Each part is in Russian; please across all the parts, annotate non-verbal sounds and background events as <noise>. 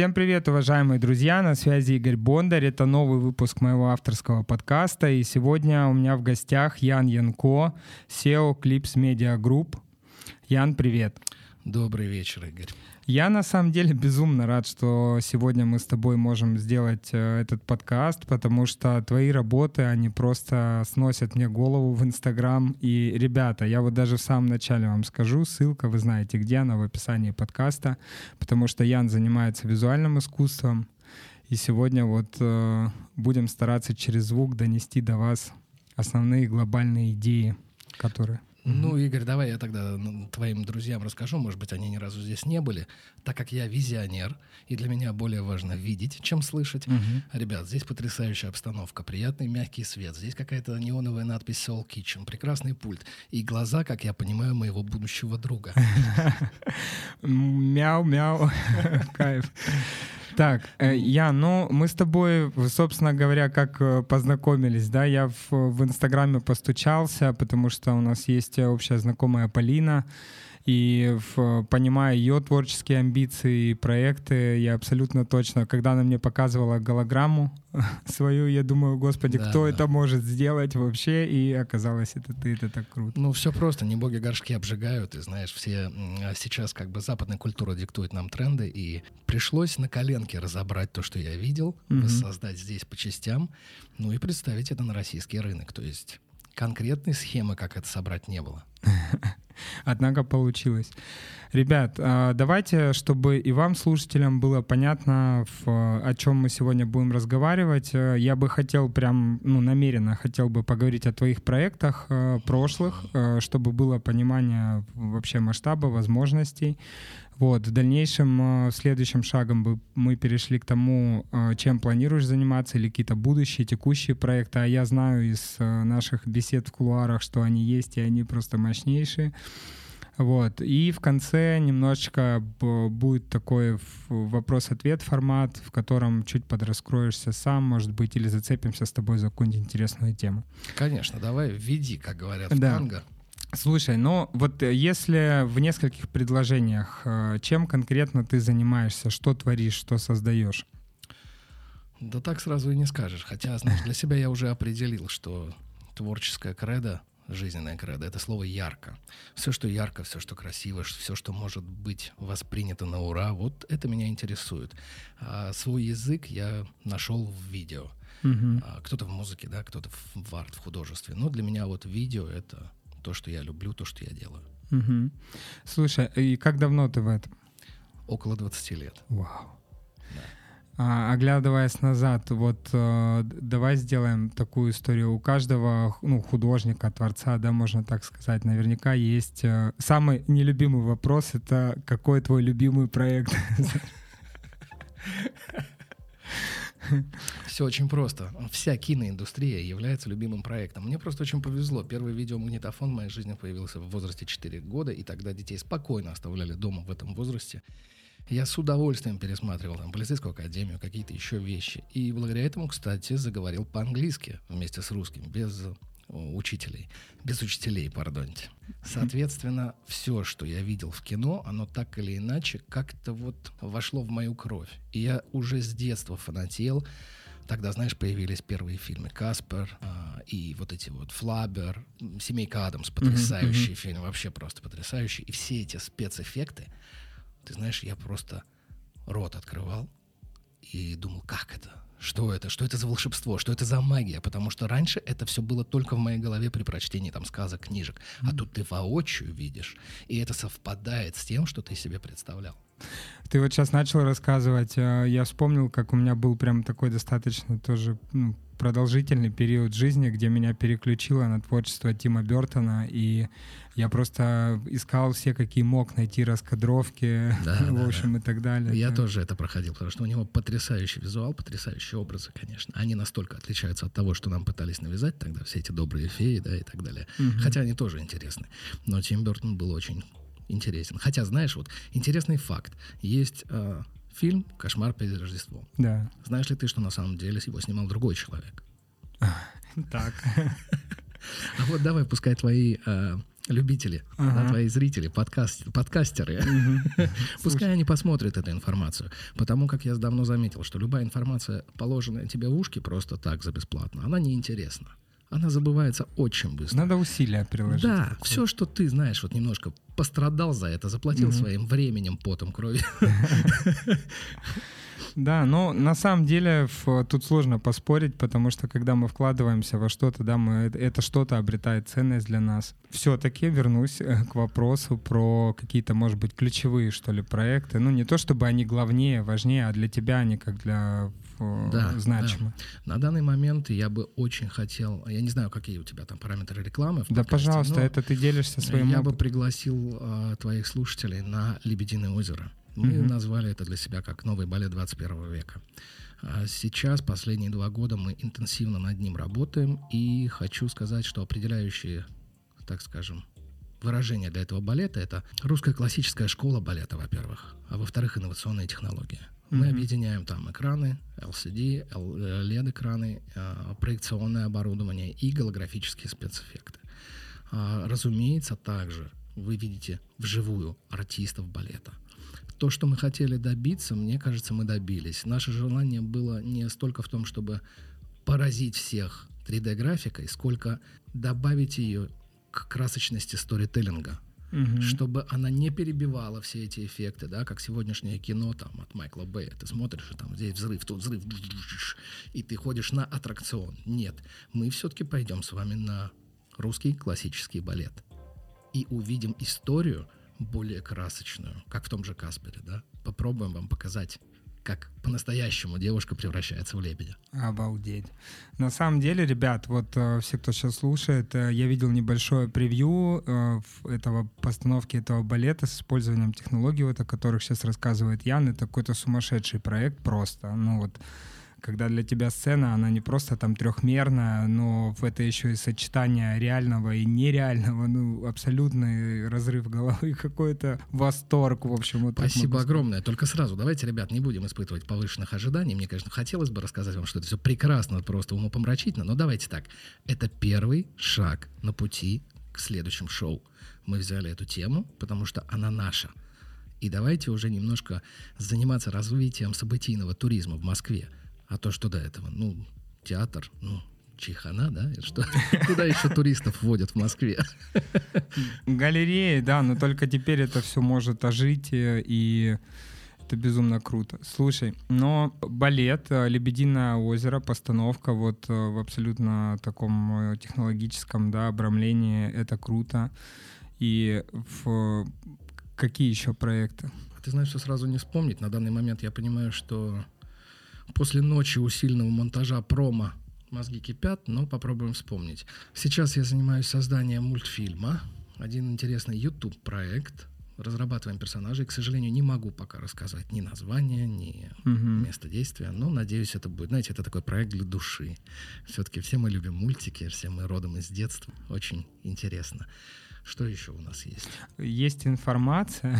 Всем привет, уважаемые друзья! На связи Игорь Бондарь. Это новый выпуск моего авторского подкаста. И сегодня у меня в гостях Ян Янко, SEO Clips Media Group. Ян, привет! Добрый вечер, Игорь. Я на самом деле безумно рад, что сегодня мы с тобой можем сделать э, этот подкаст, потому что твои работы, они просто сносят мне голову в Инстаграм. И, ребята, я вот даже в самом начале вам скажу, ссылка, вы знаете, где она, в описании подкаста, потому что Ян занимается визуальным искусством. И сегодня вот э, будем стараться через звук донести до вас основные глобальные идеи, которые ну, Игорь, давай я тогда ну, твоим друзьям расскажу, может быть, они ни разу здесь не были, так как я визионер, и для меня более важно видеть, чем слышать. Угу. Ребят, здесь потрясающая обстановка, приятный мягкий свет, здесь какая-то неоновая надпись Soul Kitchen, прекрасный пульт, и глаза, как я понимаю, моего будущего друга. <laughs> Мяу-мяу, <laughs> кайф. Так, э, я, ну, мы с тобой, собственно говоря, как э, познакомились, да, я в, в Инстаграме постучался, потому что у нас есть общая знакомая Полина, и в, понимая ее творческие амбиции и проекты, я абсолютно точно, когда она мне показывала голограмму <laughs> свою, я думаю, господи, да, кто да. это может сделать вообще? И оказалось, это ты, это так круто. Ну, все просто, не боги горшки обжигают, и знаешь, все а сейчас как бы западная культура диктует нам тренды, и пришлось на коленке разобрать то, что я видел, угу. воссоздать здесь по частям, ну и представить это на российский рынок. То есть конкретной схемы, как это собрать, не было. <laughs> Однако получилось. Ребят, а, давайте, чтобы и вам, слушателям, было понятно, о чем мы сегодня будем разговаривать. Э, я бы хотел прям, ну, намеренно хотел бы поговорить о твоих проектах э, прошлых, э, чтобы было понимание вообще масштаба, возможностей. Вот, в дальнейшем, в следующем шагом бы мы перешли к тому, чем планируешь заниматься, или какие-то будущие, текущие проекты. А я знаю из наших бесед в кулуарах, что они есть, и они просто мощнейшие. Вот. И в конце немножечко будет такой вопрос-ответ формат, в котором чуть подраскроешься сам, может быть, или зацепимся с тобой за какую-нибудь интересную тему. Конечно, давай введи, как говорят в да. танго. Слушай, ну вот э, если в нескольких предложениях, э, чем конкретно ты занимаешься, что творишь, что создаешь? Да так сразу и не скажешь. Хотя, знаешь, для себя я уже определил, что творческая кредо жизненная кредо. Это слово ярко. Все, что ярко, все, что красиво, все, что может быть воспринято на ура, вот это меня интересует. А свой язык я нашел в видео. Угу. Кто-то в музыке, да, кто-то в арт, в художестве. Но для меня вот видео это то, что я люблю, то, что я делаю. Угу. Слушай, и как давно ты в этом? Около 20 лет. Вау. А, оглядываясь назад, вот э, давай сделаем такую историю. У каждого ну, художника, творца, да, можно так сказать, наверняка есть э, самый нелюбимый вопрос — это какой твой любимый проект? <laughs> <laughs> Все очень просто. Вся киноиндустрия является любимым проектом. Мне просто очень повезло. Первый видеомагнитофон в моей жизни появился в возрасте 4 года, и тогда детей спокойно оставляли дома в этом возрасте. Я с удовольствием пересматривал там полицейскую академию, какие-то еще вещи. И благодаря этому, кстати, заговорил по-английски вместе с русским, без учителей, без учителей, пардоньте. Соответственно, все, что я видел в кино, оно так или иначе как-то вот вошло в мою кровь. И я уже с детства фанател. Тогда, знаешь, появились первые фильмы «Каспер» а, и вот эти вот «Флабер», «Семейка Адамс», потрясающий mm-hmm. фильм, вообще просто потрясающий. И все эти спецэффекты, ты знаешь, я просто рот открывал и думал, как это? Что это? Что это за волшебство? Что это за магия? Потому что раньше это все было только в моей голове при прочтении там сказок, книжек. А тут ты воочию видишь, и это совпадает с тем, что ты себе представлял. Ты вот сейчас начал рассказывать, э, я вспомнил, как у меня был прям такой достаточно тоже ну, продолжительный период жизни, где меня переключило на творчество Тима Бертона, и я просто искал все, какие мог найти раскадровки, да, <laughs> в общем, да. и так далее. Я да. тоже это проходил, потому что у него потрясающий визуал, потрясающие образы, конечно. Они настолько отличаются от того, что нам пытались навязать тогда, все эти добрые феи, да, и так далее. Угу. Хотя они тоже интересны. Но Тим Бертон был очень интересен. Хотя, знаешь, вот интересный факт. Есть э, фильм «Кошмар перед Рождеством». Да. Знаешь ли ты, что на самом деле его снимал другой человек? <laughs> Так. <laughs> А вот давай, пускай твои э, любители, Ага. да, твои зрители, подкаст, подкастеры. <laughs> Пускай они посмотрят эту информацию. Потому как я давно заметил, что любая информация, положенная тебе в ушки просто так за бесплатно, она неинтересна. Она забывается очень быстро. Надо усилия приложить. Да, какое-то. все, что ты знаешь, вот немножко пострадал за это, заплатил Мгм. своим временем, потом, кровью. <laughs> Да, но на самом деле в- тут сложно поспорить, потому что когда мы вкладываемся во что-то, да, мы, это- это что-то обретает ценность для нас. Все-таки вернусь э, к вопросу про какие-то, может быть, ключевые, что ли, проекты. Ну, не то чтобы они главнее, важнее, а для тебя они как для э, Да, значимы. На данный момент я бы очень хотел, я не знаю, какие у тебя там параметры рекламы. в Да, подкасте, пожалуйста, это ты делишься своим Я бы опытом. пригласил а, твоих слушателей на «Лебединое озеро». Мы Мгм. назвали это для себя как «Новый балет 21 века». А Сейчас, последние два года, мы интенсивно над ним работаем, и хочу сказать, что определяющие, так скажем, выражение для этого балета — это русская классическая школа балета, во-первых, а во-вторых, инновационные технологии. Мы Мгм. объединяем там экраны, LCD, LED-экраны, э, проекционное оборудование и голографические спецэффекты. А, Разумеется, также вы видите вживую артистов балета. То, что мы хотели добиться, мне кажется, мы добились. Наше желание было не столько в том, чтобы поразить всех 3D-графикой, сколько добавить ее к красочности сторителлинга, Мгм. чтобы она не перебивала все эти эффекты, да, как сегодняшнее кино там от Майкла Бэя. Ты смотришь, там здесь взрыв, тут взрыв, и ты ходишь на аттракцион. Нет, мы все-таки пойдем с вами на русский классический балет и увидим историю более красочную, как в том же Каспере, да. Попробуем вам показать, как по-настоящему девушка превращается в лебедя. Обалдеть. На самом деле, ребят, вот э, все, кто сейчас слушает, э, я видел небольшое превью э, этого постановки этого балета с использованием технологий, вот, о которых сейчас рассказывает Ян. Это какой-то сумасшедший проект просто. Ну вот, когда для тебя сцена, она не просто там трехмерная, но в это еще и сочетание реального и нереального, ну, абсолютный разрыв головы, <laughs> какой-то восторг, в общем. Вот Спасибо огромное. Только сразу, давайте, ребят, не будем испытывать повышенных ожиданий. Мне, конечно, хотелось бы рассказать вам, что это все прекрасно, просто умопомрачительно, но давайте так. Это первый шаг на пути к следующим шоу. Мы взяли эту тему, потому что она наша. И давайте уже немножко заниматься развитием событийного туризма в Москве. А то, что до этого, ну, театр, ну, чайхана, да? Что? <laughs> Куда еще туристов водят в Москве? <laughs> Галереи, да, но только теперь это все может ожить, э, и это безумно круто. Слушай, но балет, э, «Лебединое озеро», постановка вот э, в абсолютно таком технологическом, да, обрамлении, это круто. И в какие еще проекты? Ты знаешь, что сразу не вспомнить. На данный момент я понимаю, что после ночи усиленного монтажа промо мозги кипят, но попробуем вспомнить. Сейчас я занимаюсь созданием мультфильма. Один интересный YouTube-проект. Разрабатываем персонажей. К сожалению, не могу пока рассказать ни название, ни Мгм. место действия, но надеюсь, это будет. Знаете, это такой проект для души. Все-таки все мы любим мультики, все мы родом из детства. Очень интересно. Что еще у нас есть? Есть информация,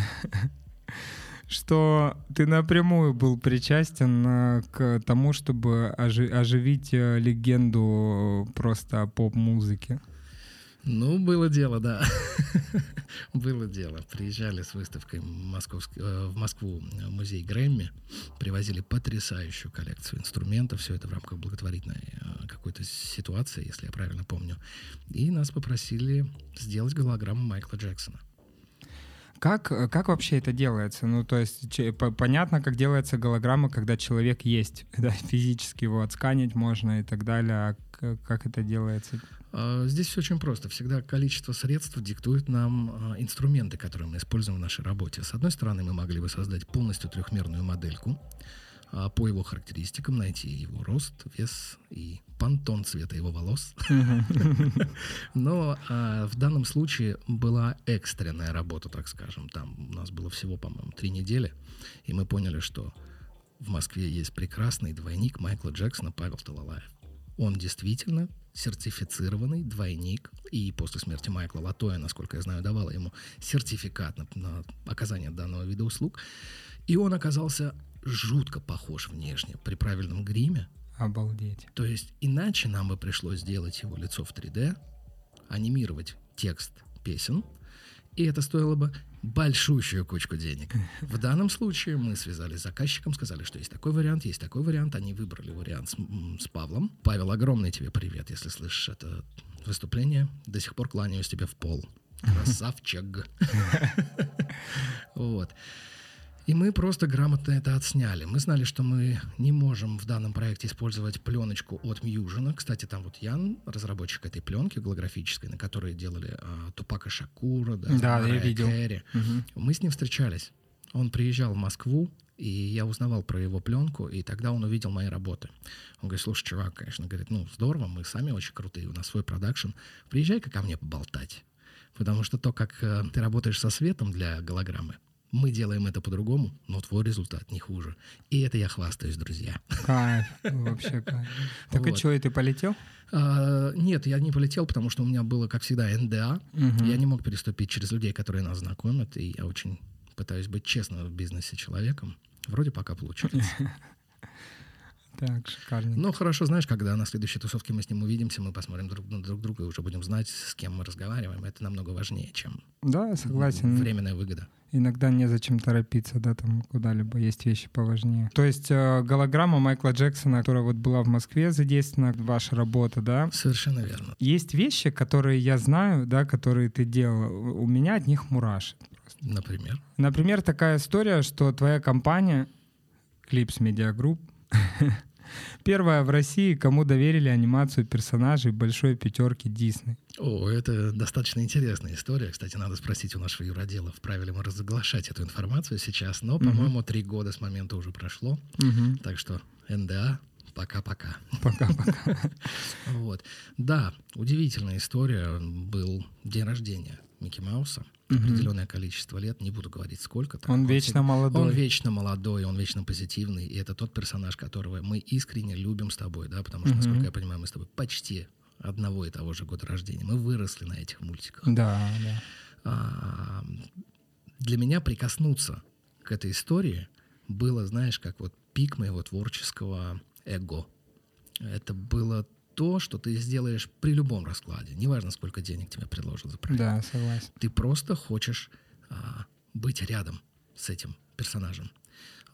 что ты напрямую был причастен э, к тому, чтобы ожи- оживить э, легенду просто поп-музыки. Ну, было дело, да. <laughs> было дело. Приезжали с выставкой московск- э, в Москву в музей Грэмми, привозили потрясающую коллекцию инструментов, все это в рамках благотворительной какой-то ситуации, если я правильно помню. И нас попросили сделать голограмму Майкла Джексона. Как, э, как вообще это делается? Ну, то есть че- по- понятно, как делается голограмма, когда человек есть, <laughs> да, физически его отсканить можно и так далее. А как это делается? А, Здесь все очень просто. Всегда количество средств диктует нам а, инструменты, которые мы используем в нашей работе. С одной стороны, мы могли бы создать полностью трехмерную модельку, по его характеристикам найти его рост, вес и пантон цвета его волос. Но а, в данном случае была экстренная работа, так скажем. Там у нас было всего, по-моему, три недели, и мы поняли, что в Москве есть прекрасный двойник Майкла Джексона Павел Талалаев. Он действительно сертифицированный двойник, и после смерти Майкла Латоя, насколько я знаю, давала ему сертификат на, на оказание данного вида услуг. И он оказался жутко похож внешне при правильном гриме. Обалдеть. То есть иначе нам бы пришлось сделать его лицо в 3D, анимировать текст песен, и это стоило бы большущую кучку денег. В данном случае мы связались с заказчиком, сказали, что есть такой вариант, есть такой вариант. Они выбрали вариант с, с Павлом. Павел, огромный тебе привет, если слышишь это выступление. До сих пор кланяюсь тебе в пол. Красавчик. <laughs> Вот. И мы просто грамотно это отсняли. Мы знали, что мы не можем в данном проекте использовать пленочку от Мьюжина. Кстати, там вот Ян, разработчик этой пленки голографической, на которой делали а, Тупака Шакура, да, да я видел. Кэрри. Угу. Мы с ним встречались. Он приезжал в Москву, и я узнавал про его пленку, и тогда он увидел мои работы. Он говорит, слушай, чувак, конечно, говорит, ну, здорово, мы сами очень крутые, у нас свой продакшн. Приезжай-ка ко мне поболтать. Потому что то, как э, ты работаешь со светом для голограммы, мы делаем это по-другому, но твой результат не хуже. И это я хвастаюсь, друзья. Кайф, вообще кайф. Так вот. и что, и ты полетел? А, нет, я не полетел, потому что у меня было, как всегда, НДА. Угу. Я не мог переступить через людей, которые нас знакомят, и я очень пытаюсь быть честным в бизнесе человеком. Вроде пока получается. <laughs> Так, шикарно. Ну, хорошо, знаешь, когда на следующей тусовке мы с ним увидимся, мы посмотрим друг на друг друга и уже будем знать, с кем мы разговариваем. Это намного важнее, чем да, согласен. временная выгода. Иногда незачем торопиться, да, там куда-либо, есть вещи поважнее. То есть э, голограмма Майкла Джексона, которая вот была в Москве задействована, ваша работа, да? Совершенно верно. Есть вещи, которые я знаю, да, которые ты делал, у меня от них мурашит. Например? Например, такая история, что твоя компания, Clips Media Group, <laughs> Первая в России, кому доверили анимацию персонажей большой пятерки Дисней. О, это достаточно интересная история. Кстати, надо спросить у нашего юродела, вправе ли мы разглашать эту информацию сейчас. Но, по-моему, три года с момента уже прошло. Угу. Так что НДА Пока-пока. Пока-пока. <laughs> Вот. Да, удивительная история. Был день рождения Микки Мауса. Определенное количество лет, не буду говорить сколько. Там, он, он вечно молодой. Он вечно молодой, он вечно позитивный, и это тот персонаж, которого мы искренне любим с тобой, да, потому что, угу. насколько я понимаю, мы с тобой почти одного и того же года рождения. Мы выросли на этих мультиках. Да, да. А, для меня прикоснуться к этой истории было, знаешь, как вот пик моего творческого эго. Это было то, что ты сделаешь при любом раскладе. Неважно, сколько денег тебе предложат за проект. Да, согласен. Ты просто хочешь а, быть рядом с этим персонажем.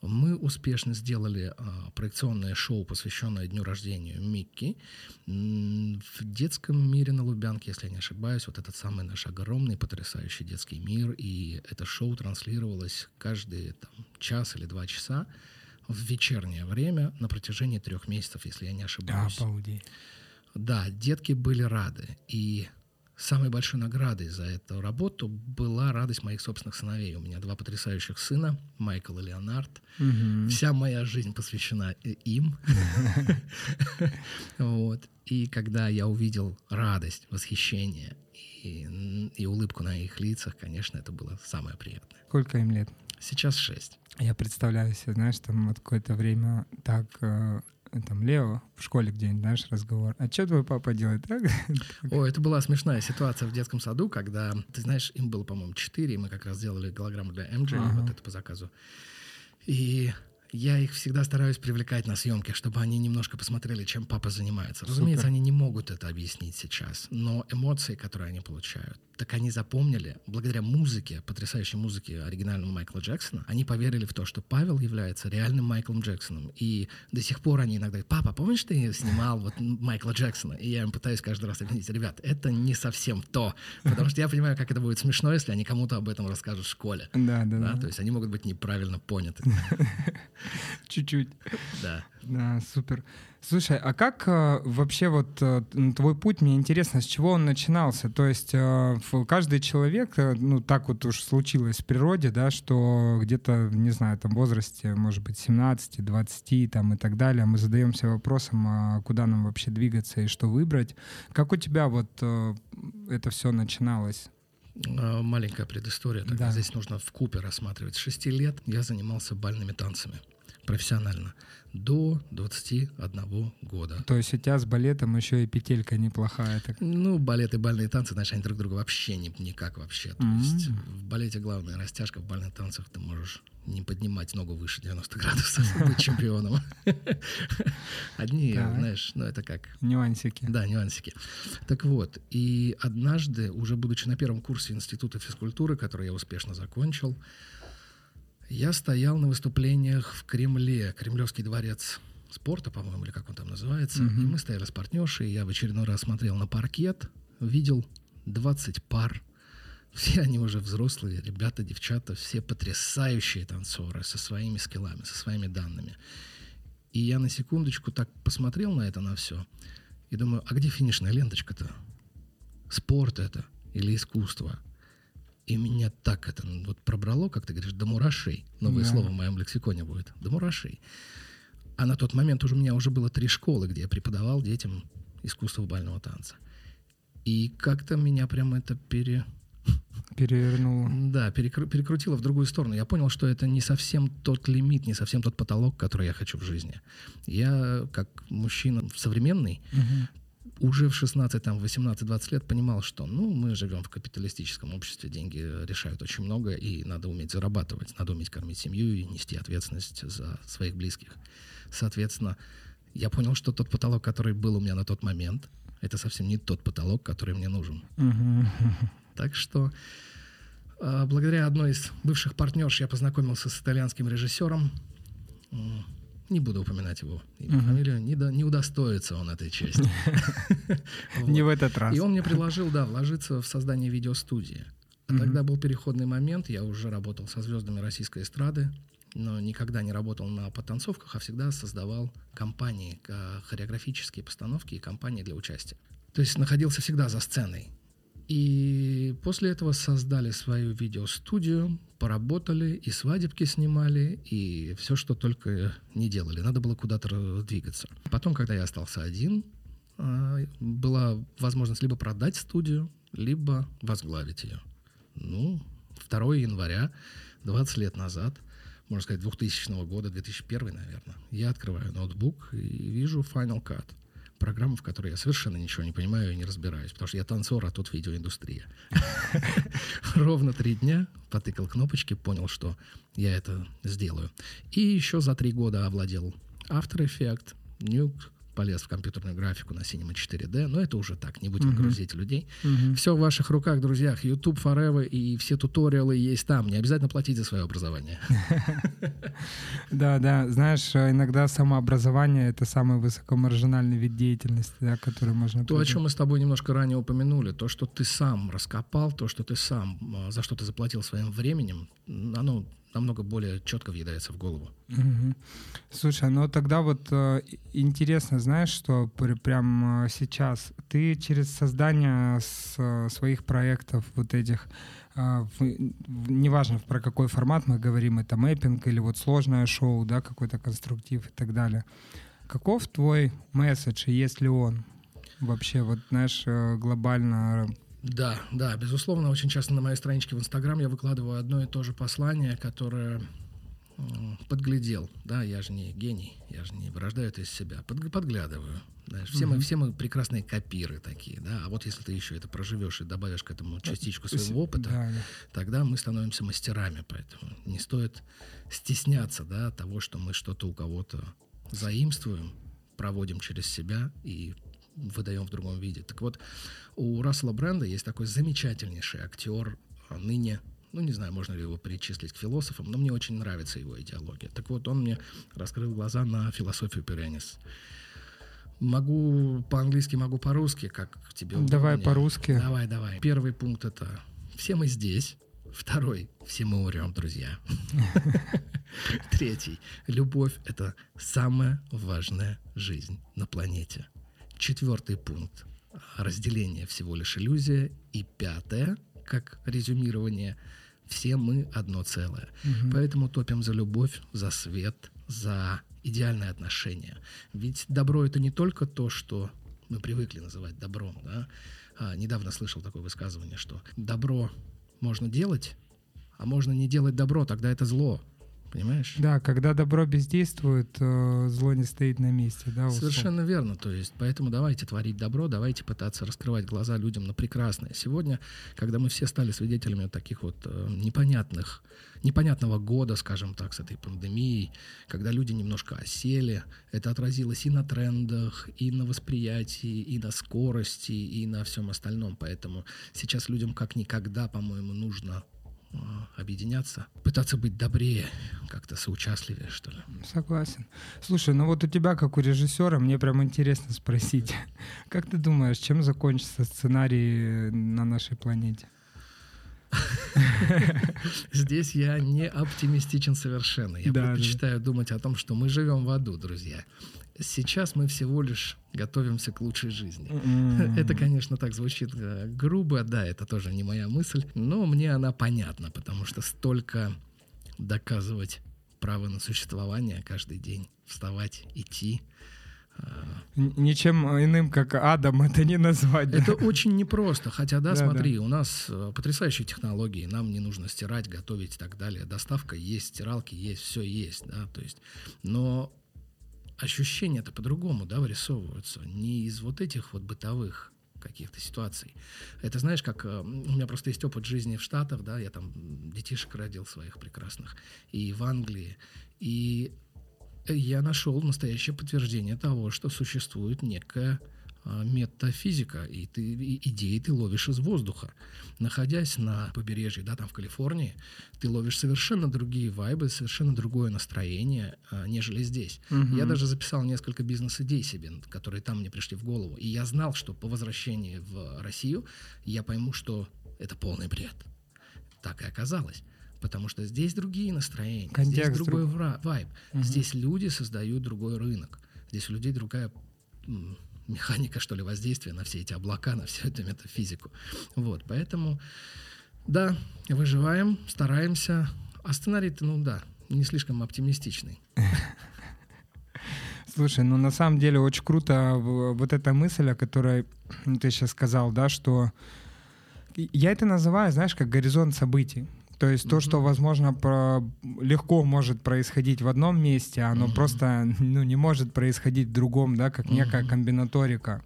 Мы успешно сделали а, проекционное шоу, посвященное дню рождения Микки. В детском мире на Лубянке, если я не ошибаюсь, вот этот самый наш огромный, потрясающий детский мир. И это шоу транслировалось каждый там, час или два часа в вечернее время на протяжении трех месяцев, если я не ошибаюсь. Обалдеть. Да, детки были рады. И самой большой наградой за эту работу была радость моих собственных сыновей. У меня два потрясающих сына, Майкл и Леонард. Угу. Вся моя жизнь посвящена им. <laughs> Вот. И когда я увидел радость, восхищение и, и улыбку на их лицах, конечно, это было самое приятное. Сколько им лет? Сейчас шесть. Я представляю себе, знаешь, там вот какое-то время так э, там Лео в школе где-нибудь, знаешь, разговор. А что твой папа делает? <laughs> Так? О, это была смешная ситуация в детском саду, когда, ты знаешь, им было, по-моему, четыре, и мы как раз делали голограмму для MJ, ага. вот это по заказу. И я их всегда стараюсь привлекать на съемки, чтобы они немножко посмотрели, чем папа занимается. Супер. Разумеется, они не могут это объяснить сейчас, но эмоции, которые они получают, так они запомнили, благодаря музыке, потрясающей музыке оригинального Майкла Джексона, они поверили в то, что Павел является реальным Майклом Джексоном. И до сих пор они иногда говорят, папа, помнишь, ты снимал вот Майкла Джексона? И я им пытаюсь каждый раз объяснить, ребят, это не совсем то. Потому что я понимаю, как это будет смешно, если они кому-то об этом расскажут в школе. Да, да, да. То есть они могут быть неправильно поняты. <laughs> Чуть-чуть. Да. Да, супер. Слушай, а как э, вообще вот э, твой путь, мне интересно, с чего он начинался? То есть э, каждый человек, э, ну так вот уж случилось в природе, да, что где-то, не знаю, там в возрасте, может быть, 17, 20 там и так далее, мы задаемся вопросом, а куда нам вообще двигаться и что выбрать. Как у тебя вот э, это все начиналось? Маленькая предыстория. Так да. Здесь нужно в купе рассматривать. С шести лет я занимался бальными танцами профессионально до 21 года. То есть у тебя с балетом еще и петелька неплохая. Так. Ну, балет и бальные танцы, знаешь, они друг друга вообще не, никак вообще. То М. есть в балете главная растяжка, в бальных танцах ты можешь не поднимать ногу выше 90 градусов, <laughs> быть чемпионом. <laughs> Одни, знаешь, ну это как Нюансики. да, нюансики. Так вот, и однажды, уже будучи на первом курсе Института физкультуры, который я успешно закончил, я стоял на выступлениях в Кремле, Кремлевский дворец спорта, по-моему, или как он там называется. Мгм. И мы стояли с партнершей, и я в очередной раз смотрел на паркет, видел 20 пар. Все они уже взрослые, ребята, девчата, все потрясающие танцоры со своими скиллами, со своими данными. И я на секундочку так посмотрел на это, на все, и думаю, а где финишная ленточка-то? Спорт это или искусство? И меня так это ну, вот пробрало, как ты говоришь, до мурашей. Новое Да. слово в моем лексиконе будет. До мурашей. А на тот момент уже у меня уже было три школы, где я преподавал детям искусство бального танца. И как-то меня прям это пере... Перевернула. Да, перекру- перекрутило в другую сторону. Я понял, что это не совсем тот лимит, не совсем тот потолок, который я хочу в жизни. Я, как мужчина современный, Мгм. Уже в 16, там, 18-20 лет понимал, что ну, мы живем в капиталистическом обществе, деньги решают очень много, и надо уметь зарабатывать, надо уметь кормить семью и нести ответственность за своих близких. Соответственно, я понял, что тот потолок, который был у меня на тот момент, это совсем не тот потолок, который мне нужен. Так что а, благодаря одной из бывших партнерш я познакомился с итальянским режиссером. Не буду упоминать его имя, Мгм. фамилию. Не, до- не удостоится он этой чести. <laughs> Не в этот раз. И он мне предложил, да, вложиться в создание видеостудии. А тогда был переходный момент, я уже работал со звездами российской эстрады, но никогда не работал на потанцовках, а всегда создавал компании, ка- хореографические постановки и компании для участия. То есть находился всегда за сценой. И после этого создали свою видеостудию, поработали, и свадебки снимали, и все, что только не делали. Надо было куда-то двигаться. Потом, когда я остался один, а, была возможность либо продать студию, либо возглавить ее. Ну, 2 января, 20 лет назад, можно сказать, 2000 года, 2001, наверное, я открываю ноутбук и вижу Final Cut. Программу, в которой я совершенно ничего не понимаю и не разбираюсь, потому что я танцор, а тут видеоиндустрия. <laughs> Ровно три дня потыкал кнопочки, понял, что я это сделаю. И еще за три года овладел After Effects, Nuke, полез в компьютерную графику на Cinema 4D, но это уже так, не будем Мгм. грузить людей. Мгм. Все в ваших руках, друзья. YouTube Forever и все туториалы есть там. Не обязательно платить за свое образование. <laughs> Да, да. Знаешь, иногда самообразование — это самый высокомаржинальный вид деятельности, который можно... То, о чем мы с тобой немножко ранее упомянули, то, что ты сам раскопал, то, что ты сам, а, за что ты заплатил своим временем, оно намного более четко въедается в голову. Мгм. Слушай, ну тогда вот э, интересно, знаешь, что при- прям э, сейчас ты через создание с- э, своих проектов вот этих, э, в- в- неважно про какой формат мы говорим, это мэппинг или вот сложное шоу, да, какой-то конструктив и так далее. Каков твой месседж, и есть ли он вообще, вот знаешь, глобально? Да, да, безусловно, очень часто на моей страничке в Инстаграм я выкладываю одно и то же послание, которое подглядел. Да, я же не гений, я же не вырождаю это из себя. Подг- подглядываю. Знаешь, все, мы, Мгм. все мы прекрасные копиры такие, да. А вот если ты еще это проживешь и добавишь к этому частичку То есть, своего опыта, да, да. тогда мы становимся мастерами. Поэтому не стоит стесняться да, того, что мы что-то у кого-то заимствуем, проводим через себя и выдаем в другом виде. Так вот, у Рассела Бренда есть такой замечательнейший актер, а, ныне, ну не знаю, можно ли его причислить к философам, но мне очень нравится его идеология. Так вот, он мне раскрыл глаза на философию Пюренис. Могу по-английски, могу по-русски, как тебе Давай удобнее. по-русски. Давай, давай. Первый пункт это все мы здесь. Второй все мы умрем, друзья. <laughs> Третий любовь это самая важная жизнь на планете. Четвертый пункт разделение всего лишь иллюзия. И пятое, как резюмирование, все мы одно целое. Мгм. Поэтому топим за любовь, за свет, за идеальные отношения. Ведь добро это не только то, что мы привыкли называть добром. Да? А, недавно слышал такое высказывание, что добро можно делать, а можно не делать добро, тогда это зло. Понимаешь? Да, когда добро бездействует, э, зло не стоит на месте. Да, условно. Совершенно верно. То есть, поэтому давайте творить добро, давайте пытаться раскрывать глаза людям на прекрасное. Сегодня, когда мы все стали свидетелями вот таких вот э, непонятных, непонятного года, скажем так, с этой пандемией, когда люди немножко осели, это отразилось и на трендах, и на восприятии, и на скорости, и на всем остальном. Поэтому сейчас людям как никогда, по-моему, нужно объединяться, пытаться быть добрее, как-то соучастливее, что ли. Согласен. Слушай, ну вот у тебя, как у режиссера, мне прям интересно спросить, <laughs> как ты думаешь, чем закончится сценарий на нашей планете? <laughs> Здесь я не оптимистичен совершенно. Я Да, предпочитаю думать о том, что мы живем в аду, друзья. Сейчас мы всего лишь готовимся к лучшей жизни. М. Это, конечно, так звучит э, грубо, да, это тоже не моя мысль, но мне она понятна, потому что столько доказывать право на существование каждый день, вставать, идти. э, Н- Ничем иным, как Адам, это не назвать. да? Это очень непросто, хотя, да, Да, смотри, у нас э, потрясающие технологии, нам не нужно стирать, готовить и так далее. Доставка есть, стиралки есть, все есть, да, то есть, но ощущения-то по-другому, да, вырисовываются, не из вот этих вот бытовых каких-то ситуаций. Это знаешь, как э, у меня просто есть опыт жизни в Штатах, да, я там детишек родил своих прекрасных, и в Англии, и я нашел настоящее подтверждение того, что существует некая метафизика, и ты и идеи ты ловишь из воздуха. Находясь на побережье, да, там в Калифорнии, ты ловишь совершенно другие вайбы, совершенно другое настроение, а, нежели здесь. Мгм. Я даже записал несколько бизнес-идей себе, которые там мне пришли в голову. И я знал, что по возвращении в Россию я пойму, что это полный бред. Так и оказалось. Потому что здесь другие настроения, здесь Контекст другой друг- вайб. Мгм. Здесь люди создают другой рынок. Здесь у людей другая механика, что ли, воздействия на все эти облака, на всю эту метафизику. Вот, поэтому, да, выживаем, стараемся. А сценарий-то, ну да, не слишком оптимистичный. <laughs> Слушай, ну на самом деле очень круто в- вот эта мысль, о которой ты сейчас сказал, да, что я это называю, знаешь, как горизонт событий. То есть то, что, возможно, про- легко может происходить в одном месте, оно Мгм. просто ну, не может происходить в другом, да, как некая Мгм. комбинаторика.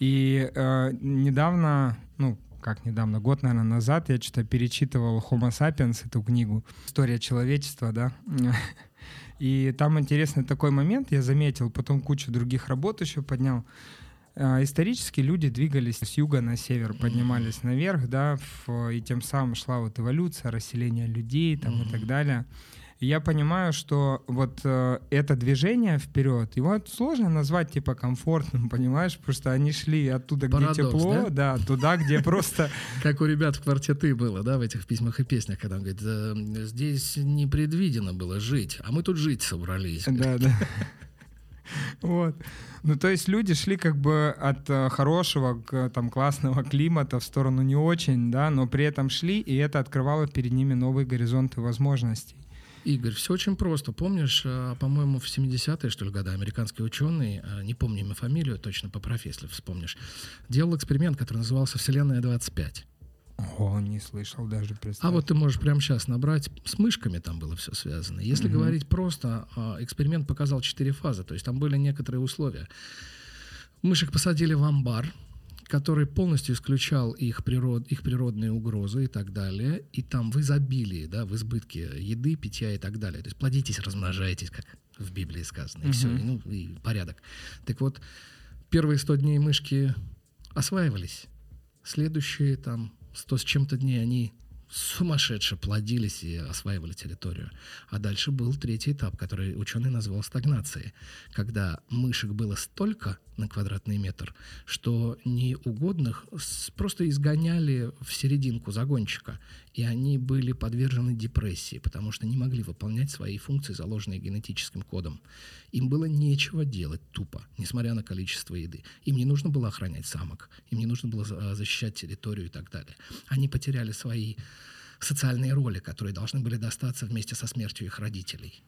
И э, недавно, ну, как недавно, год, наверное, назад я что-то перечитывал Homo sapiens, эту книгу, история человечества, да, <laughs> и там интересный такой момент, я заметил, потом кучу других работ еще поднял. А, Исторически люди двигались с юга на север, поднимались наверх, да, и тем самым шла вот эволюция, расселение людей там и Мгм. так далее. И я понимаю, что вот э, это движение вперед, его сложно назвать типа комфортным, понимаешь, потому что они шли оттуда, где Парадокс, тепло, да, туда, где <laughs> просто Как у ребят в квартеты было, да, в этих письмах и песнях, когда он говорит, «Э, здесь не предвидено было жить, а мы тут жить собрались. Да, да. <laughs> <laughs> Вот. Ну, то есть люди шли как бы от э, хорошего к там классного климата в сторону не очень, да, но при этом шли, и это открывало перед ними новые горизонты возможностей. Игорь, все очень просто. Помнишь, э, по-моему, в 70-е, что ли, годы американский ученый, э, не помню имя, фамилию, точно поправь, если вспомнишь, делал эксперимент, который назывался «Вселенная-25». О, не слышал даже, представь. А вот ты можешь прямо сейчас набрать, с мышками там было все связано. Если Мгм. говорить просто, а, эксперимент показал четыре фазы, то есть там были некоторые условия. Мышек посадили в амбар, который полностью исключал их, природ, их природные угрозы и так далее. И там в изобилии, да, в избытке еды, питья и так далее. То есть плодитесь, размножайтесь, как в Библии сказано. И все, Мгм. и, ну, и порядок. Так вот, первые 100 дней мышки осваивались. Следующие там 100 с чем-то дней они сумасшедше плодились и осваивали территорию. А дальше был третий этап, который ученый назвал стагнацией, когда мышек было столько на квадратный метр, что неугодных просто изгоняли в серединку загончика, и они были подвержены депрессии, потому что не могли выполнять свои функции, заложенные генетическим кодом. Им было нечего делать тупо, несмотря на количество еды. Им не нужно было охранять самок, им не нужно было за- защищать территорию и так далее. Они потеряли свои социальные роли, которые должны были достаться вместе со смертью их родителей.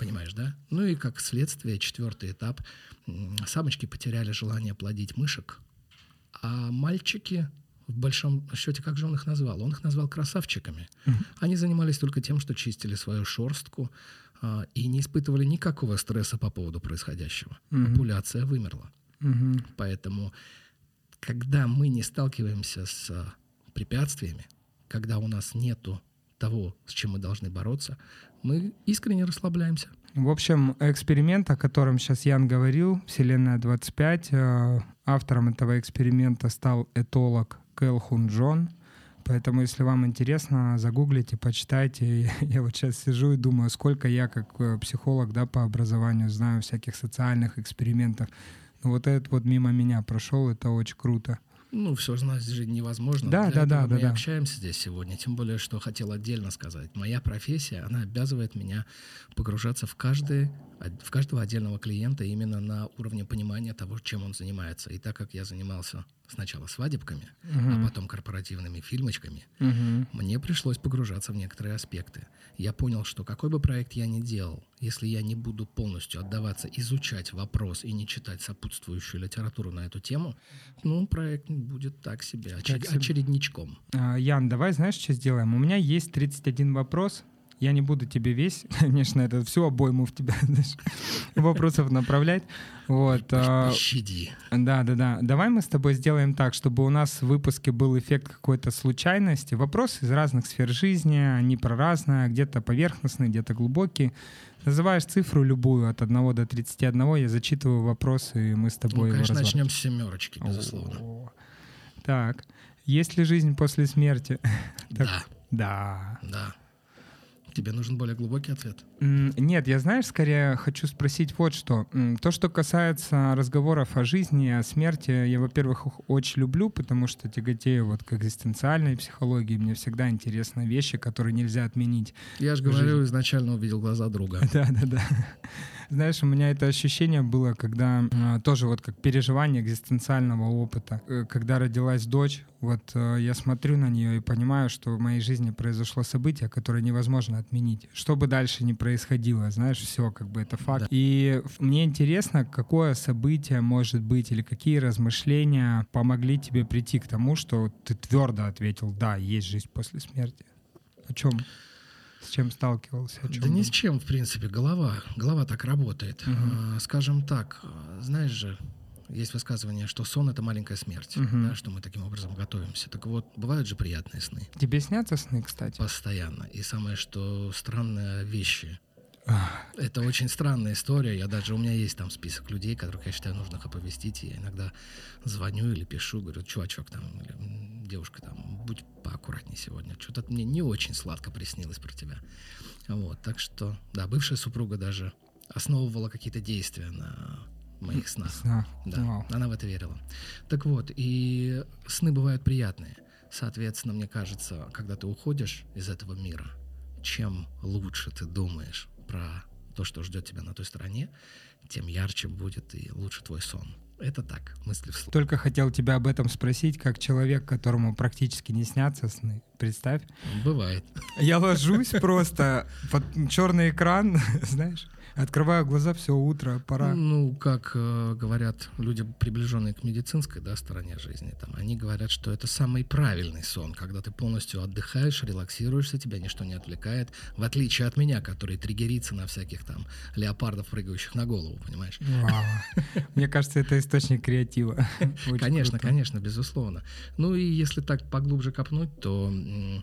Понимаешь, да? Ну и как следствие, четвертый этап, самочки потеряли желание плодить мышек, а мальчики в большом счете, как же он их назвал? Он их назвал красавчиками. Они занимались только тем, что чистили свою шерстку а, и не испытывали никакого стресса по поводу происходящего. Популяция вымерла. Поэтому, когда мы не сталкиваемся с а, препятствиями, когда у нас нету того, с чем мы должны бороться, мы искренне расслабляемся. В общем, эксперимент, о котором сейчас Ян говорил, Вселенная 25, э, автором этого эксперимента стал этолог Кэл Хун Джон. Поэтому, если вам интересно, загуглите, почитайте. <laughs> Я вот сейчас сижу и думаю, сколько я как э, психолог да, по образованию знаю всяких социальных экспериментов. Но вот этот вот мимо меня прошел, это очень круто. Ну, все знать же невозможно. Да, Для да, да, мы да. общаемся здесь сегодня. Тем более, что хотел отдельно сказать. Моя профессия, она обязывает меня погружаться в каждый в каждого отдельного клиента именно на уровне понимания того, чем он занимается. И так как я занимался сначала свадебками, uh-huh. а потом корпоративными фильмочками, uh-huh. мне пришлось погружаться в некоторые аспекты. Я понял, что какой бы проект я ни делал, если я не буду полностью отдаваться, изучать вопрос и не читать сопутствующую литературу на эту тему, ну, проект будет так себе, очер- очередничком. А, Ян, давай знаешь, что сделаем? У меня есть 31 вопрос, я не буду тебе весь, <laughs> конечно, это всю обойму в тебя <laughs> знаешь, вопросов направлять. Вот. А, Пощади. Да, да, да. Давай мы с тобой сделаем так, чтобы у нас в выпуске был эффект какой-то случайности. Вопросы из разных сфер жизни, они про разное, где-то поверхностные, где-то глубокие. Называешь цифру любую от 1 до 31, я зачитываю вопросы, и мы с тобой ну, конечно, начнем с семерочки, безусловно. О-о-о. Так. Есть ли жизнь после смерти? Да. Да. Да. Тебе нужен более глубокий ответ? Нет, я, знаешь, скорее хочу спросить вот что. То, что касается разговоров о жизни, о смерти, я, во-первых, очень люблю, потому что тяготею вот к экзистенциальной психологии. Мне всегда интересны вещи, которые нельзя отменить. Я же говорю, изначально увидел глаза друга. <laughs> Да, да, да. Знаешь, у меня это ощущение было, когда э, тоже вот как переживание экзистенциального опыта. Э, когда родилась дочь, вот э, я смотрю на нее и понимаю, что в моей жизни произошло событие, которое невозможно отменить. Что бы дальше ни происходило, знаешь, все как бы это факт. Да. И мне интересно, какое событие может быть или какие размышления помогли тебе прийти к тому, что ты твердо ответил, да, есть жизнь после смерти. О чем? С чем сталкивался? да ни с чем, в принципе. Голова. Голова так работает. Угу. А, скажем так, знаешь же, есть высказывание, что сон это маленькая смерть, угу. да, что мы таким образом готовимся. Так вот, бывают же приятные сны. Тебе снятся сны, кстати? Постоянно. И самое, что странные вещи. Это очень странная история. Я даже у меня есть там список людей, которых я считаю нужно их оповестить. Я иногда звоню или пишу, говорю, чувачок там, девушка там, будь поаккуратнее сегодня. Что-то мне не очень сладко приснилось про тебя. Вот, так что, да, бывшая супруга даже основывала какие-то действия на моих снах. Снах. Да, Вау. она в это верила. Так вот, и сны бывают приятные. Соответственно, мне кажется, когда ты уходишь из этого мира, чем лучше ты думаешь про то, что ждет тебя на той стороне, тем ярче будет и лучше твой сон. Это так, мысли вслух. Только хотел тебя об этом спросить, как человек, которому практически не снятся сны. Представь. Бывает. Я ложусь просто под черный экран, <laughs> знаешь, Открываю глаза, все утро, пора. Ну, как э, говорят люди, приближенные к медицинской да, стороне жизни, там, они говорят, что это самый правильный сон, когда ты полностью отдыхаешь, релаксируешься, тебя ничто не отвлекает, в отличие от меня, который триггерится на всяких там леопардов, прыгающих на голову, понимаешь? <laughs> Мне кажется, это источник креатива. Конечно, конечно, безусловно. Ну и если так поглубже копнуть, то, э,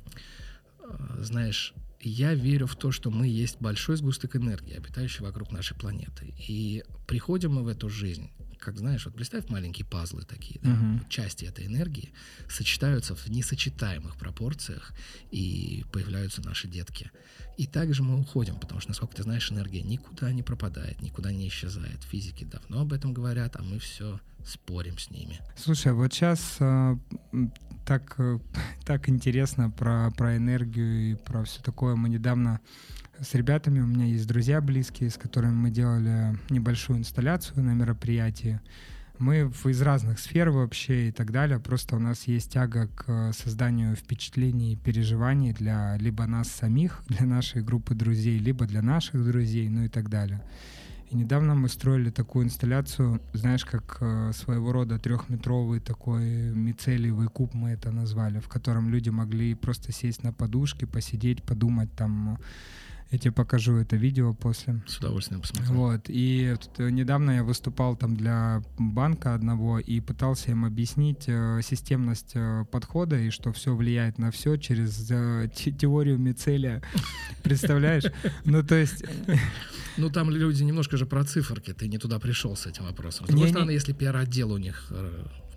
знаешь, я верю в то, что мы есть большой сгусток энергии, обитающий вокруг нашей планеты. И приходим мы в эту жизнь, как знаешь, вот представь маленькие пазлы такие, да, uh-huh. части этой энергии сочетаются в несочетаемых пропорциях, и появляются наши детки. И также мы уходим, потому что, насколько ты знаешь, энергия никуда не пропадает, никуда не исчезает. Физики давно об этом говорят, а мы все спорим с ними. Слушай, вот сейчас э, так, э, так интересно про, про энергию и про все такое. Мы недавно с ребятами, у меня есть друзья близкие, с которыми мы делали небольшую инсталляцию на мероприятии. Мы из разных сфер вообще и так далее. Просто у нас есть тяга к созданию впечатлений и переживаний для либо нас самих, для нашей группы друзей, либо для наших друзей, ну и так далее. И недавно мы строили такую инсталляцию, знаешь, как э, своего рода трехметровый такой мицелиевый куб мы это назвали, в котором люди могли просто сесть на подушке, посидеть, подумать там я тебе покажу это видео после. С удовольствием посмотрю. Вот. И э, недавно я выступал там для банка одного и пытался им объяснить э, системность э, подхода и что все влияет на все через э, теорию мицелия. <laughs> Представляешь? Ну, то есть... <laughs> Ну, там люди немножко же про циферки. Ты не туда пришел с этим вопросом. С другой стороны, если пиар-отдел у них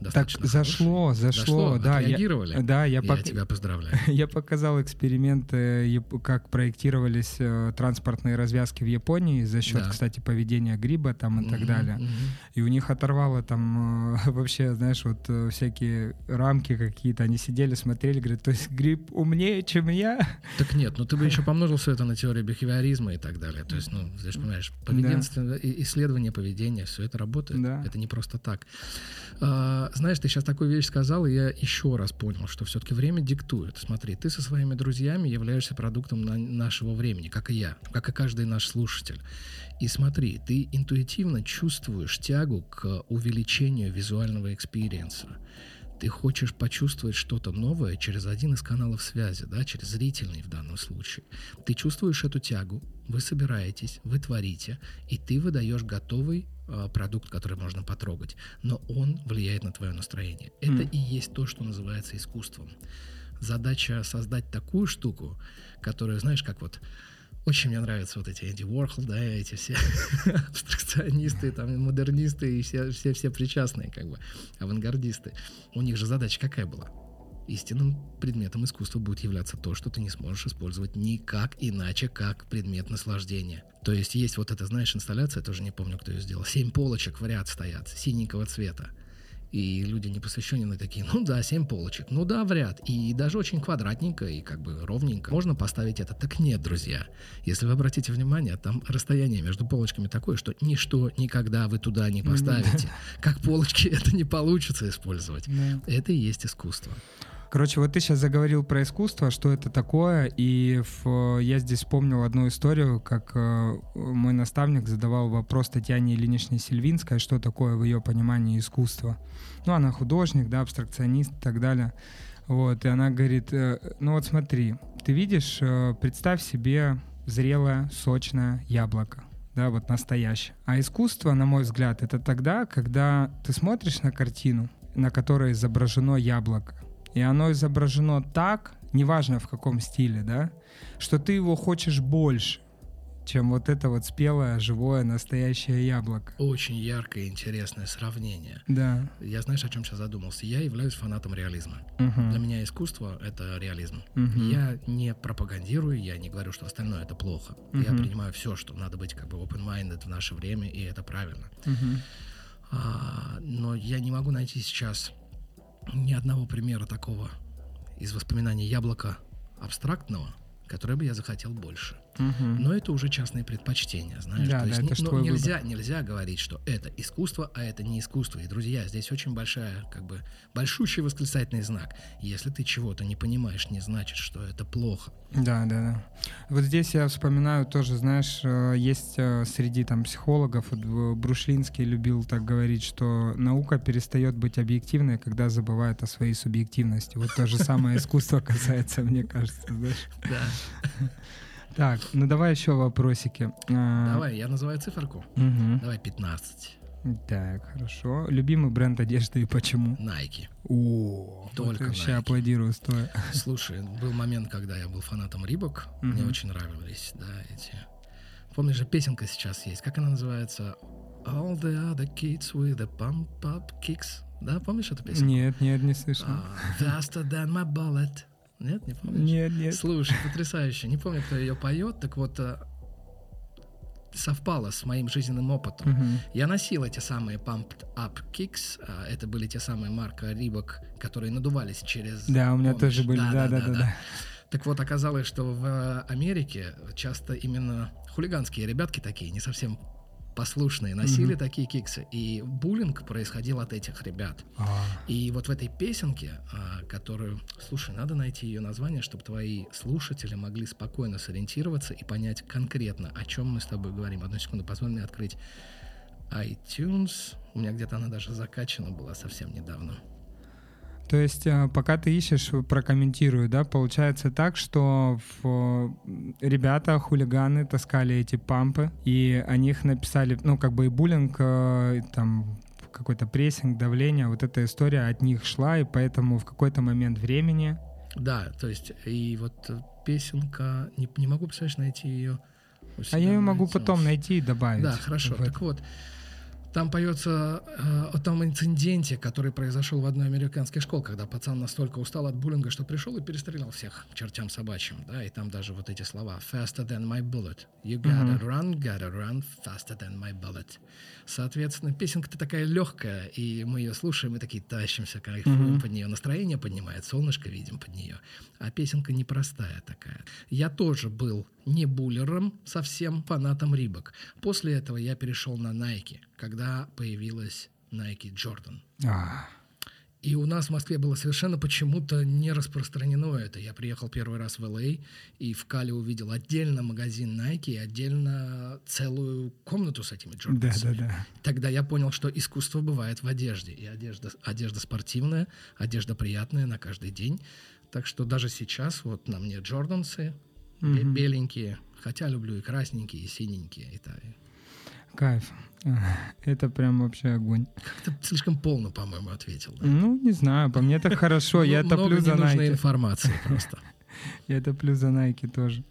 э, так зашло, зашло, зашло, да. Я, да, я, я пок... тебя поздравляю. <laughs> я показал эксперименты, как проектировались э, транспортные развязки в Японии за счет, да. кстати, поведения гриба там и mm-hmm, так далее. Mm-hmm. И у них оторвало там э, <laughs> вообще, знаешь, вот э, всякие рамки какие-то. Они сидели, смотрели, говорят, то есть гриб умнее, чем я. <laughs> Так нет, ну ты бы еще помножил все это на теорию бихевиоризма и так далее. То есть, ну, здесь понимаешь, поведенство, да. исследование поведения, все это работает. Да. Это не просто так. Знаешь, ты сейчас такую вещь сказал, и я еще раз понял, что все-таки время диктует. Смотри, ты со своими друзьями являешься продуктом на нашего времени, как и я, как и каждый наш слушатель. И смотри, ты интуитивно чувствуешь тягу к увеличению визуального experience а ты хочешь почувствовать что-то новое через один из каналов связи, да, через зрительный в данном случае. Ты чувствуешь эту тягу, вы собираетесь, вы творите, и ты выдаешь готовый продукт, который можно потрогать, но он влияет на твое настроение. Это mm. и есть то, что называется искусством. Задача создать такую штуку, которая, знаешь, как вот очень мне нравятся вот эти Энди Уорхол, да, эти все <laughs> абстракционисты, там, модернисты и все, все, все причастные, как бы, авангардисты. У них же задача какая была? Истинным предметом искусства будет являться то, что ты не сможешь использовать никак иначе, как предмет наслаждения. То есть есть вот эта, знаешь, инсталляция, тоже не помню, кто ее сделал. Семь полочек в ряд стоят, синенького цвета. И люди непосвященные такие, ну да, 7 полочек, ну да, в ряд. И даже очень квадратненько и как бы ровненько. Можно поставить это. Так нет, друзья. Если вы обратите внимание, там расстояние между полочками такое, что ничто никогда вы туда не поставите. Как полочки <laughs> это не получится использовать. Это и есть искусство. Короче, вот ты сейчас заговорил про искусство, что это такое, и в, я здесь вспомнил одну историю, как э, мой наставник задавал вопрос Татьяне Ильиничне Сильвинской, что такое в ее понимании искусство. Ну, она художник, да, абстракционист и так далее. Вот, и она говорит, э, ну вот смотри, ты видишь, э, представь себе зрелое, сочное яблоко да, вот настоящее. А искусство, на мой взгляд, это тогда, когда ты смотришь на картину, на которой изображено яблоко, и оно изображено так, неважно в каком стиле, да, что ты его хочешь больше, чем вот это вот спелое, живое, настоящее яблоко. Очень яркое, интересное сравнение. Да. Я знаешь, о чем сейчас задумался? Я являюсь фанатом реализма. Угу. Для меня искусство — это реализм. Угу. Я не пропагандирую, я не говорю, что остальное — это плохо. Угу. Я принимаю все, что надо быть как бы open-minded в наше время, и это правильно. Угу. А, но я не могу найти сейчас ни одного примера такого из воспоминаний яблока абстрактного, которое бы я захотел больше. Угу. Но это уже частные предпочтения, знаешь. Да, То есть, да, это ну, нельзя, нельзя говорить, что это искусство, а это не искусство. И, друзья, здесь очень большая, как бы, большущий восклицательный знак. Если ты чего-то не понимаешь, не значит, что это плохо. Да, да, да. Вот здесь я вспоминаю тоже, знаешь, э, есть э, среди там психологов, вот Брушлинский любил так говорить, что наука перестает быть объективной, когда забывает о своей субъективности. Вот то же самое искусство <laughs> касается, мне кажется, знаешь. Да. <laughs> Так, ну давай еще вопросики. А, давай, я называю циферку. Угу. Давай 15. Так, хорошо. Любимый бренд одежды и почему? Nike. О, Только вот вообще Nike. аплодирую стоя. Слушай, был момент, когда я был фанатом Рибок. Угу. Мне очень нравились, да, эти. Помнишь же, песенка сейчас есть. Как она называется? All the other kids with the pump-up kicks. Да, помнишь эту песню? Нет, нет, не слышал. Uh, faster than my bullet. Нет, не помнишь? Нет, нет. Слушай, потрясающе. Не помню, кто ее поет, так вот э, совпало с моим жизненным опытом. Uh-huh. Я носил эти самые Pumped Up Kicks. А, это были те самые марка Рибок, которые надувались через... Да, у меня помнишь? тоже были, да, да, да, да, да. Так вот, оказалось, что в Америке часто именно хулиганские ребятки такие, не совсем послушные, носили такие киксы. И буллинг происходил от этих ребят. А, И вот в этой песенке, а, которую, слушай, надо найти ее название, чтобы твои слушатели могли спокойно сориентироваться и понять конкретно, о чем мы с тобой говорим. Одну секунду, позволь мне открыть iTunes. У меня где-то она даже закачана была совсем недавно. То есть, э, пока ты ищешь, прокомментирую, да, получается так, что в- ребята, хулиганы таскали эти пампы, и о них написали, ну, как бы и буллинг, э, там, какой-то прессинг, давление, вот эта история от них шла, и поэтому в какой-то момент времени... Да, то есть, и вот э, песенка, не, не могу, представляешь, найти ее. А я ее могу потом найти и добавить. Да, хорошо. Так вот, там поется э, о том инциденте, который произошел в одной американской школе, когда пацан настолько устал от буллинга, что пришел и перестрелял всех чертям собачьим. Да, и там даже вот эти слова «faster than my bullet». «You gotta run, gotta run faster than my bullet». Соответственно, песенка-то такая легкая, и мы ее слушаем, и такие тащимся, кайфуем под нее. Настроение поднимает, солнышко видим под нее. А песенка непростая такая. Я тоже был не буллером, совсем фанатом Рибок. После этого я перешел на Nike, когда появилась Nike Jordan. А, И у нас в Москве было совершенно почему-то не распространено это. Я приехал первый раз в ЛА и в Кале увидел отдельно магазин Nike и отдельно целую комнату с этими да, Jordans. да, да. Тогда я понял, что искусство бывает в одежде. И одежда, одежда спортивная, одежда приятная на каждый день. Так что даже сейчас вот на мне Джордансы бе- беленькие, хотя люблю и красненькие, и синенькие. И так. Кайф. <laughs> Это прям вообще огонь. Как-то слишком полно, по-моему, ответил. да? Ну, не знаю, по мне так хорошо. Я топлю за Nike. информации просто. <laughs> Я топлю за Nike тоже.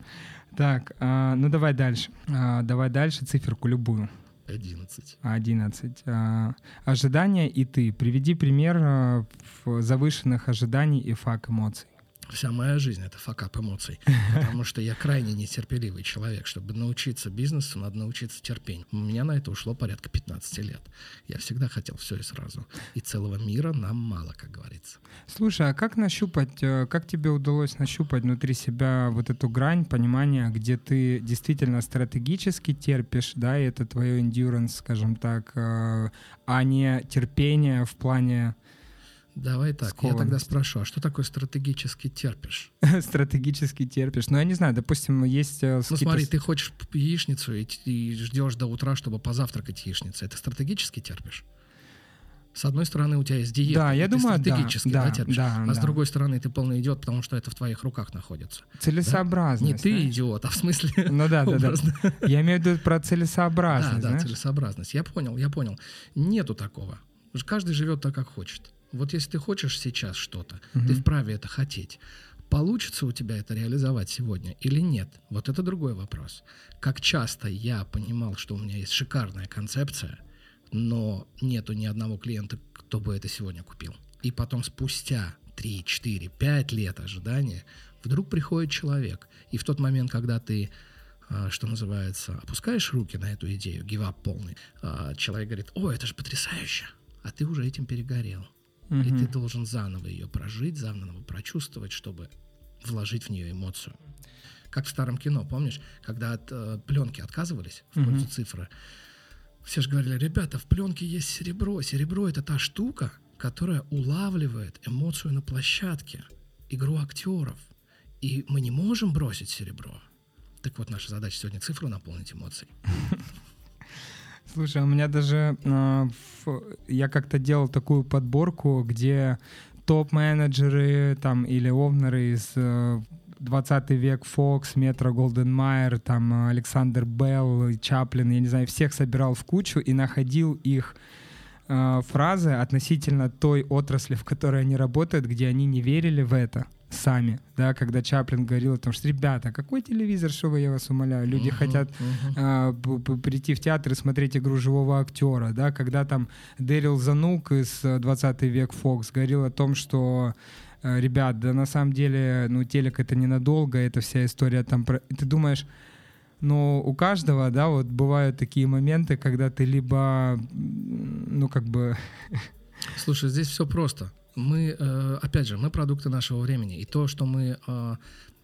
Так, а, ну давай дальше. А, давай дальше циферку любую. 11. 11. А, ожидания и ты. Приведи пример завышенных ожиданий и фак эмоций. Вся моя жизнь — это факап эмоций, <laughs> потому что я крайне нетерпеливый человек. Чтобы научиться бизнесу, надо научиться терпению. У меня на это ушло порядка 15 лет. Я всегда хотел все и сразу. И целого мира нам мало, как говорится. Слушай, а как нащупать, э, как тебе удалось нащупать внутри себя вот эту грань понимания, где ты действительно стратегически терпишь, да, и это твое endurance, скажем так, э, а не терпение в плане Давай так, я тогда Скованность. спрошу, а что такое стратегически терпишь? <laughs> стратегически терпишь. Ну, я не знаю, допустим, есть... э, Ну смотри, с- ты хочешь яичницу и, и ждешь до утра, чтобы позавтракать яичницей. Это стратегически терпишь? С одной стороны, у тебя есть диета, Да, я ты думаю, да, стратегически да, терпишь. да, а с да. другой стороны, ты полный идиот, потому что это в твоих руках находится. Целесообразность. Не ты знаешь? идиот, а в смысле <laughs> Ну да, да, да. Я имею в виду про Да, целесообразность, да, знаешь? целесообразность. Я понял, я понял. Нету такого. Каждый живет так, как хочет. Вот если ты хочешь сейчас что-то, ты вправе это хотеть. Получится у тебя это реализовать сегодня или нет? Вот это другой вопрос. Как часто я понимал, что у меня есть шикарная концепция, но нету ни одного клиента, кто бы это сегодня купил. И потом спустя 3, 4, 5 лет ожидания вдруг приходит человек. И в тот момент, когда ты а, что называется, опускаешь руки на эту идею, гивап полный, а, человек говорит, о, это же потрясающе, а ты уже этим перегорел. И ты должен заново ее прожить, заново прочувствовать, чтобы вложить в нее эмоцию. Как в старом кино, помнишь, когда от э, пленки отказывались в пользу цифры, все же говорили, ребята, в пленке есть серебро. Серебро это та штука, которая улавливает эмоцию на площадке, игру актеров. И мы не можем бросить серебро. Так вот, наша задача сегодня цифру наполнить эмоцией. <laughs> Слушай, у меня даже а, в- я как-то делал такую подборку, где топ-менеджеры там или овнеры из э, 20 век Фокс, Метро Голден Майер, там э, Александр Белл, Чаплин, я не знаю, всех собирал в кучу и находил их э, фразы относительно той отрасли, в которой они работают, где они не верили в это сами, да, когда Чаплин говорил о том, что, ребята, какой телевизор, что вы, я вас умоляю, люди Мгм, хотят п- п- прийти в театр и смотреть игру живого актера, да, когда там Дэрил Занук из э, 20 век Фокс говорил о том, что э, ребят, да на самом деле, ну, телек это ненадолго, это вся история там про... Ты думаешь, ну, у каждого, да, вот бывают такие моменты, когда ты либо, ну, как бы, <laughs> Слушай, здесь все просто. Мы, э, опять же, мы продукты нашего времени. И то, что мы э,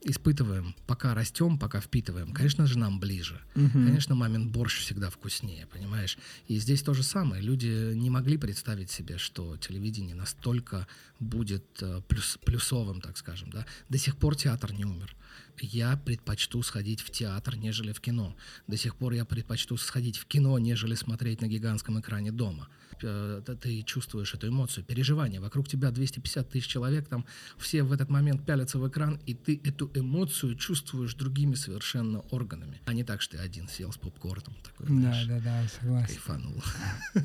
испытываем, пока растем, пока впитываем. Конечно же, нам ближе. Мгм. Конечно, мамин борщ всегда вкуснее, понимаешь? И здесь то же самое. Люди не могли представить себе, что телевидение настолько будет э, плюс, плюсовым, так скажем. Да? До сих пор театр не умер. Я предпочту сходить в театр, нежели в кино. До сих пор я предпочту сходить в кино, нежели смотреть на гигантском экране дома. Э, Ты чувствуешь эту эмоцию, переживание. Вокруг тебя 250 тысяч человек, там все в этот момент пялятся в экран, и ты эту эмоцию чувствуешь другими совершенно органами. А не так, что ты один сел с попкорном. Такой, Да, знаешь, да, да, согласен. кайфанул. <laughs>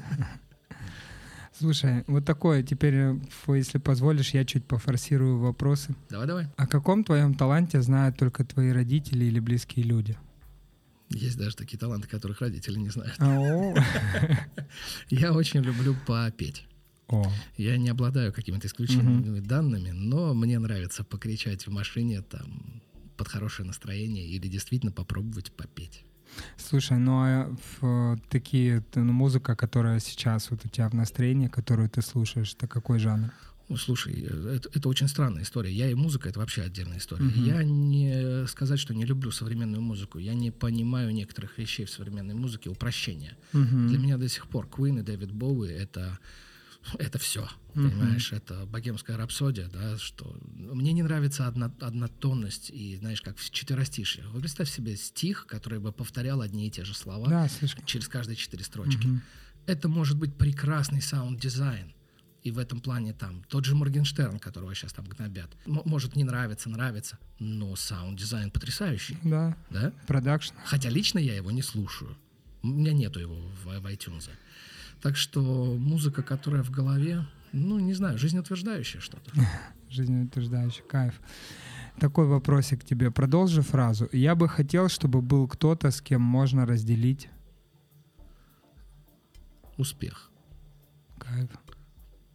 Слушай, вот такое, теперь, э, если позволишь, я чуть пофорсирую вопросы. Давай-давай. О каком твоем таланте знают только твои родители или близкие люди? Есть даже такие таланты, которых родители не знают. О, <laughs> Я очень люблю попеть. О, Я не обладаю какими-то исключительными данными, но мне нравится покричать в машине там под хорошее настроение или действительно попробовать попеть. Слушай, ну а в такие, ну, музыка, которая сейчас вот у тебя в настроении, которую ты слушаешь, это какой жанр? Ну, слушай, э, это, это очень странная история. Я и музыка это вообще отдельная история. Мгм. Я не сказать, что не люблю современную музыку. Я не понимаю некоторых вещей в современной музыке, упрощения. Мгм. Для меня до сих пор Queen и Дэвид Боуи это <laughs> это все, Мгм. понимаешь, это богемская рапсодия, да, что мне не нравится одно, однотонность и, знаешь, как в четверостишье. Вы представь себе стих, который бы повторял одни и те же слова Да, слишком. через каждые четыре строчки. Мгм. Это может быть прекрасный саунд-дизайн. И в этом плане там тот же Моргенштерн, которого сейчас там гнобят, м- может не нравиться, нравится, но саунд-дизайн потрясающий, Да, да? продакшн. Хотя лично я его не слушаю. У меня нету его в, в iTunes. Так что музыка, которая в голове, ну, не знаю, жизнеутверждающая что-то. <laughs> Жизнеутверждающий кайф. Такой вопросик к тебе. Продолжи фразу. Я бы хотел, чтобы был кто-то, с кем можно разделить Успех. кайф.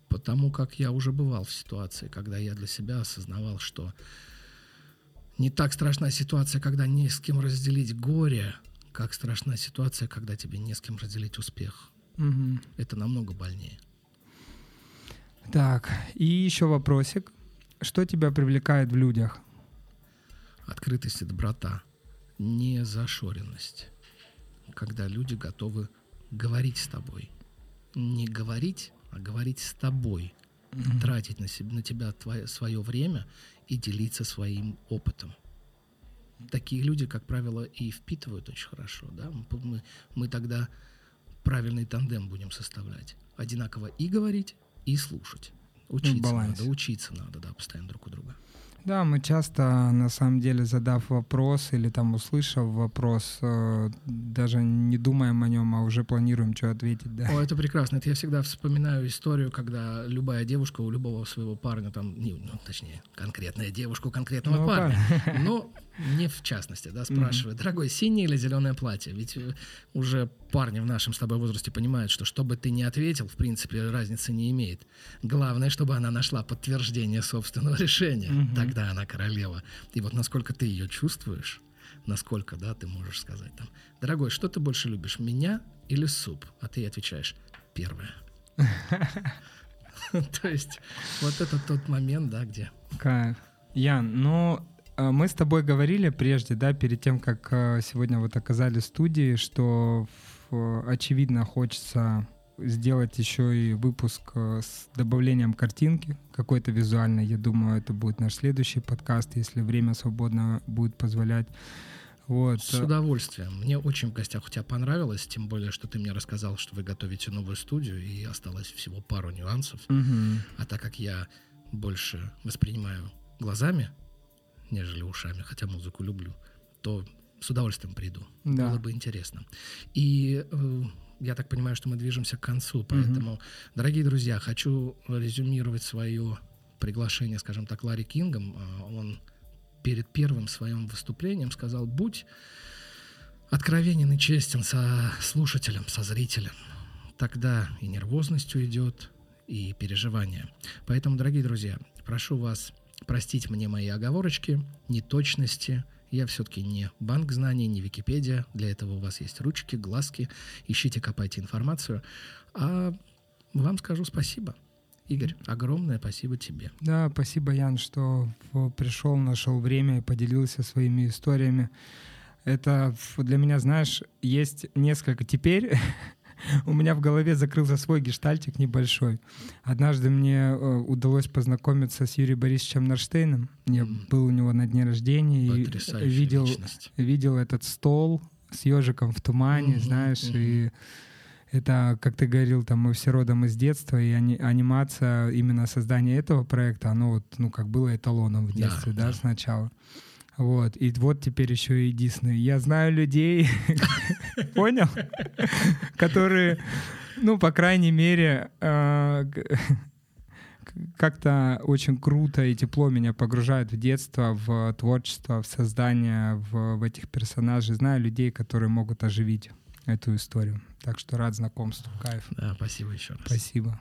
Потому как я уже бывал в ситуации, когда я для себя осознавал, что не так страшна ситуация, когда не с кем разделить горе, как страшна ситуация, когда тебе не с кем разделить успех. Мгм. Это намного больнее. Так, и еще вопросик. Что тебя привлекает в людях? Открытость и доброта, не зашоренность. Когда люди готовы говорить с тобой. Не говорить, а говорить с тобой. Тратить на, себ- на тебя свое время и делиться своим опытом. Такие люди, как правило, и впитывают очень хорошо. Да? Мы, мы тогда правильный тандем будем составлять. Одинаково и говорить, и слушать. Учиться балансе. надо, учиться надо, да, постоянно друг у друга. Да, мы часто, на самом деле, задав вопрос или там услышав вопрос, э, даже не думаем о нем, а уже планируем, что ответить, да. О, это прекрасно. Это я всегда вспоминаю историю, когда любая девушка у любого своего парня, там, не, ну, точнее, конкретная девушка у конкретного Ну, парня, но не в частности, да, спрашивает, дорогой, синее или зеленое платье? Ведь э, уже парни в нашем с тобой возрасте понимают, что что бы ты ни ответил, в принципе, разницы не имеет. Главное, чтобы она нашла подтверждение собственного <laughs> решения. Мгм. Тогда она королева. И вот насколько ты ее чувствуешь, насколько, да, ты можешь сказать там, дорогой, что ты больше любишь, меня или суп? А ты отвечаешь, первое. <laughs> То есть вот это тот момент, да, где... Кайф. Ян, ну, мы с тобой говорили прежде, да, перед тем, как э, сегодня вот оказались в студии, что в- очевидно хочется сделать еще и выпуск с добавлением картинки какой-то визуальной. Я думаю, это будет наш следующий подкаст, если время свободно будет позволять. Вот. С удовольствием. Мне очень в гостях у тебя понравилось, тем более, что ты мне рассказал, что вы готовите новую студию, и осталось всего пару нюансов. Мгм. А так как я больше воспринимаю глазами, нежели ушами, хотя музыку люблю, то с удовольствием приду. Да. Было бы интересно. И э, я так понимаю, что мы движемся к концу, поэтому, дорогие друзья, хочу резюмировать свое приглашение, скажем так, Ларри Кингом. А, Он перед первым своим выступлением сказал, будь откровенен и честен со слушателем, со зрителем. Тогда и нервозность уйдет, и переживания. Поэтому, дорогие друзья, прошу вас простить мне мои оговорочки, неточности. Я все-таки не банк знаний, не Википедия. Для этого у вас есть ручки, глазки. Ищите, копайте информацию. А вам скажу спасибо. Игорь, огромное спасибо тебе. Да, спасибо, Ян, что пришел, нашел время и поделился своими историями. Это для меня, знаешь, есть несколько... Теперь <laughs> у меня в голове закрылся свой гештальтик небольшой. Однажды мне э, удалось познакомиться с Юрием Борисовичем Нарштейном. Я был у него на дне рождения и видел, видел этот стол с ежиком в тумане, знаешь, и это, как ты говорил, там мы все родом из детства, и ани- анимация, именно создание этого проекта, оно вот, ну, как было эталоном в детстве, да, да, да. сначала. Вот, и вот теперь еще и Дисней. Я знаю людей, <laughs> понял, которые, ну, по крайней мере, а, как-то очень круто и тепло меня погружают в детство, в творчество, в создание, в, в этих персонажей. Знаю людей, которые могут оживить эту историю. Так что рад знакомству. Кайф. Да, спасибо еще раз. Спасибо.